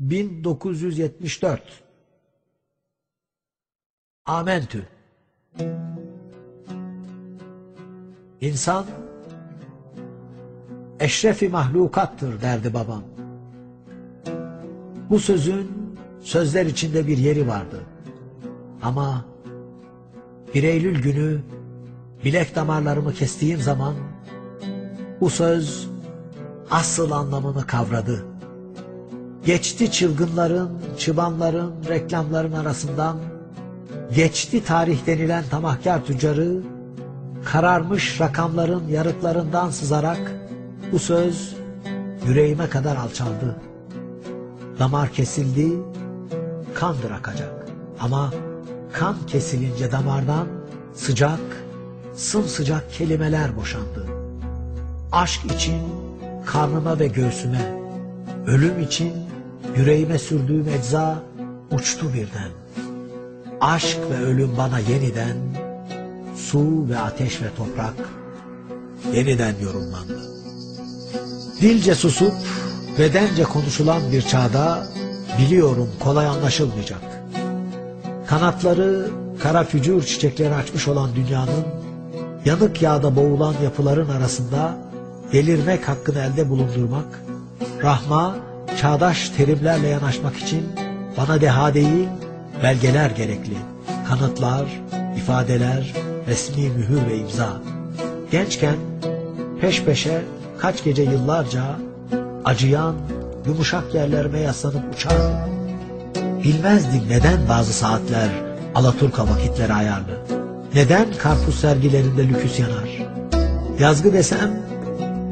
1974 Amentü İnsan eşrefi mahlukattır derdi babam. Bu sözün sözler içinde bir yeri vardı. Ama bir Eylül günü bilek damarlarımı kestiğim zaman bu söz asıl anlamını kavradı. Geçti çılgınların, çıbanların, reklamların arasından, geçti tarih denilen tamahkar tüccarı, kararmış rakamların yarıklarından sızarak bu söz yüreğime kadar alçaldı. Damar kesildi, kandır akacak. Ama kan kesilince damardan sıcak, sımsıcak kelimeler boşandı. Aşk için karnıma ve göğsüme, ölüm için yüreğime sürdüğüm ecza uçtu birden. Aşk ve ölüm bana yeniden, su ve ateş ve toprak yeniden yorumlandı. Dilce susup bedence konuşulan bir çağda biliyorum kolay anlaşılmayacak. Kanatları kara fücur çiçekleri açmış olan dünyanın yanık yağda boğulan yapıların arasında delirmek hakkını elde bulundurmak, rahma, çağdaş terimlerle yanaşmak için bana deha değil, belgeler gerekli. Kanıtlar, ifadeler, resmi mühür ve imza. Gençken peş peşe kaç gece yıllarca acıyan, yumuşak yerlerime yaslanıp uçardım. Bilmezdim neden bazı saatler Alaturka vakitleri ayarlı. Neden karpuz sergilerinde lüküs yanar? Yazgı desem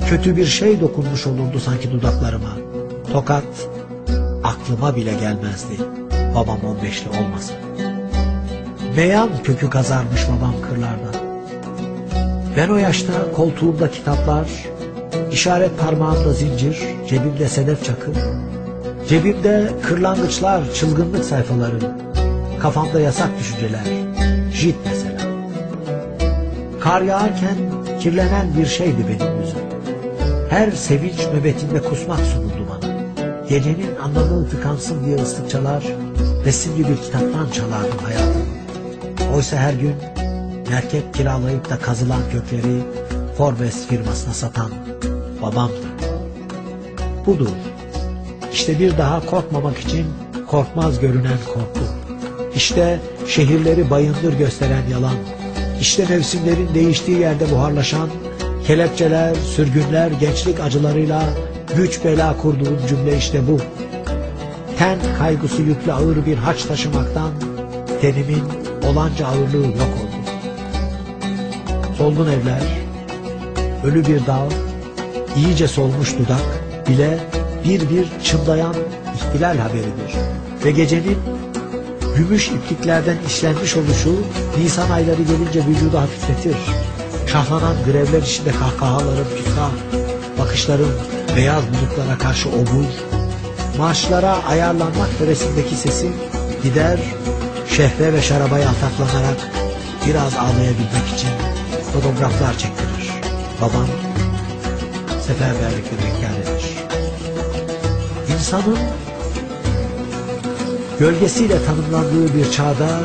kötü bir şey dokunmuş olurdu sanki dudaklarıma. Tokat aklıma bile gelmezdi babam on beşli olmasa. Meyan kökü kazarmış babam kırlarda. Ben o yaşta koltuğumda kitaplar, işaret parmağımda zincir, cebimde sedef çakı, cebimde kırlangıçlar, çılgınlık sayfaları, kafamda yasak düşünceler, jit mesela. Kar yağarken kirlenen bir şeydi benim yüzüm. Her sevinç nöbetinde kusmak sunuldu. Gecenin anlamı tıkansın diye ıslık çalar, resimli bir kitaptan çalardım hayatımı. Oysa her gün merkep kiralayıp da kazılan kökleri Forbes firmasına satan babamdı. Budur. İşte bir daha korkmamak için korkmaz görünen korku. İşte şehirleri bayındır gösteren yalan. İşte mevsimlerin değiştiği yerde buharlaşan kelepçeler, sürgünler, gençlik acılarıyla güç bela kurduğun cümle işte bu. Ten kaygısı yüklü ağır bir haç taşımaktan tenimin olanca ağırlığı yok oldu. Solgun evler, ölü bir dağ, iyice solmuş dudak bile bir bir çınlayan ihtilal haberidir. Ve gecenin gümüş ipliklerden işlenmiş oluşu Nisan ayları gelince vücudu hafifletir. Şahlanan grevler içinde kahkahaların küstah, bakışların beyaz bulutlara karşı obur, marşlara ayarlanmak hevesindeki sesi gider, şehre ve şarabaya ataklanarak biraz ağlayabilmek için fotoğraflar çektirir. Babam seferberlikle bekar İnsanın gölgesiyle tanımlandığı bir çağda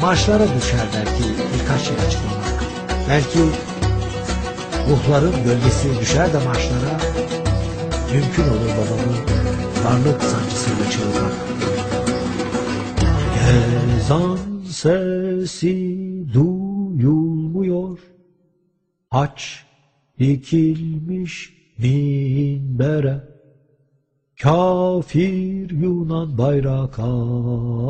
marşlara düşer belki birkaç şey açıklamak. Belki ruhların gölgesi düşer de marşlara mümkün olur babamın varlık sancısıyla çığırmak. Ezan sesi duyulmuyor, haç dikilmiş minbere. Kafir Yunan bayrak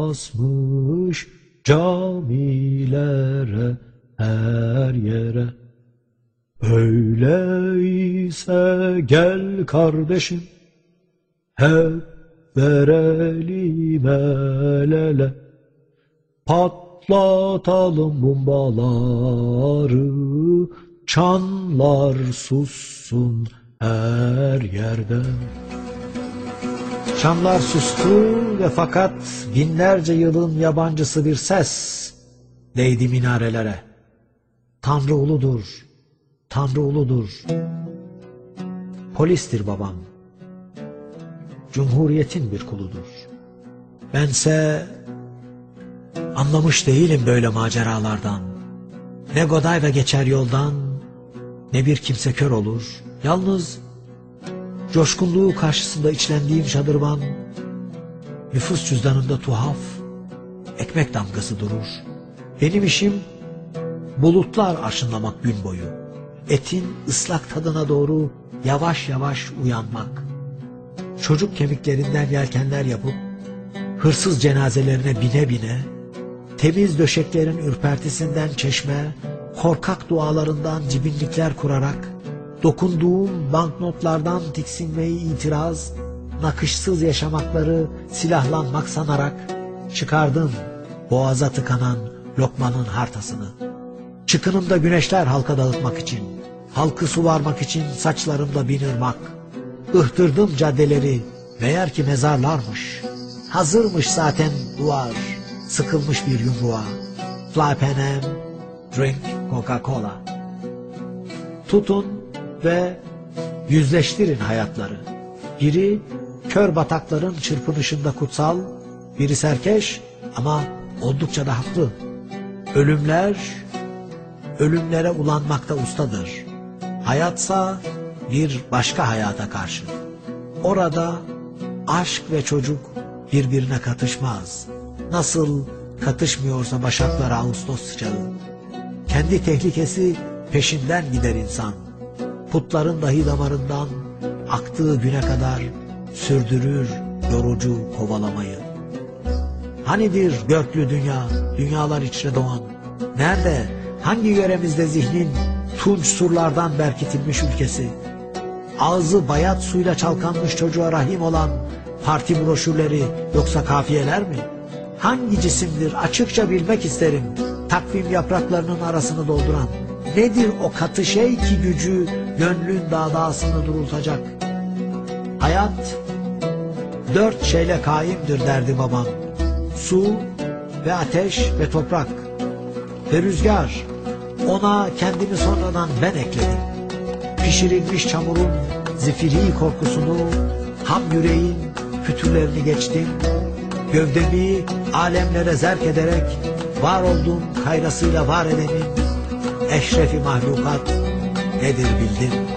asmış camilere her yere. Öyleyse gel kardeşim hep verelim el ele. Patlatalım bombaları, çanlar sussun her yerde. Çanlar sustu ve fakat binlerce yılın yabancısı bir ses değdi minarelere. Tanrı uludur, Tanrı uludur. Polistir babam. Cumhuriyetin bir kuludur. Bense anlamış değilim böyle maceralardan. Ne Godayva geçer yoldan, ne bir kimse kör olur. Yalnız coşkunluğu karşısında içlendiğim şadırvan, nüfus cüzdanında tuhaf, ekmek damgası durur. Benim işim bulutlar aşınlamak gün boyu. Etin ıslak tadına doğru yavaş yavaş uyanmak. Çocuk kemiklerinden yelkenler yapıp, hırsız cenazelerine bine bine, temiz döşeklerin ürpertisinden çeşme, korkak dualarından cibinlikler kurarak, dokunduğum banknotlardan tiksinmeyi itiraz, nakışsız yaşamakları silahlanmak sanarak, çıkardım boğaza tıkanan lokmanın hartasını. Çıkınımda güneşler halka dağıtmak için, halkı suvarmak için saçlarımda bin ırmak. Ihtırdım caddeleri, meğer ki mezarlarmış. Hazırmış zaten duvar, sıkılmış bir yumruğa. Fly Panem, drink Coca-Cola. Tutun ve yüzleştirin hayatları. Biri kör batakların çırpınışında kutsal, biri serkeş ama oldukça da haklı. Ölümler, ölümlere ulanmakta ustadır. Hayatsa bir başka hayata karşı. Orada aşk ve çocuk birbirine katışmaz. Nasıl katışmıyorsa başaklara Ağustos sıcağı. Kendi tehlikesi peşinden gider insan. Putların dahi damarından aktığı güne kadar sürdürür yorucu kovalamayı. Hanidir göklü dünya, dünyalar içre doğan? Nerede, hangi yöremizde zihnin tunç surlardan berkitilmiş ülkesi? Ağzı bayat suyla çalkanmış çocuğa rahim olan parti broşürleri yoksa kafiyeler mi? Hangi cisimdir açıkça bilmek isterim takvim yapraklarının arasını dolduran? Nedir o katı şey ki gücü gönlün dağdağısını durultacak? Hayat dört şeyle kaimdir derdi babam. Su ve ateş ve toprak ve rüzgar. Ona kendimi sonradan ben ekledim. Pişirilmiş çamurun zifiri korkusunu, ham yüreğin fütürlerini geçtim. Gövdemi alemlere zerk ederek var olduğum kayrasıyla var edenin eşrefi mahlukat nedir bildim.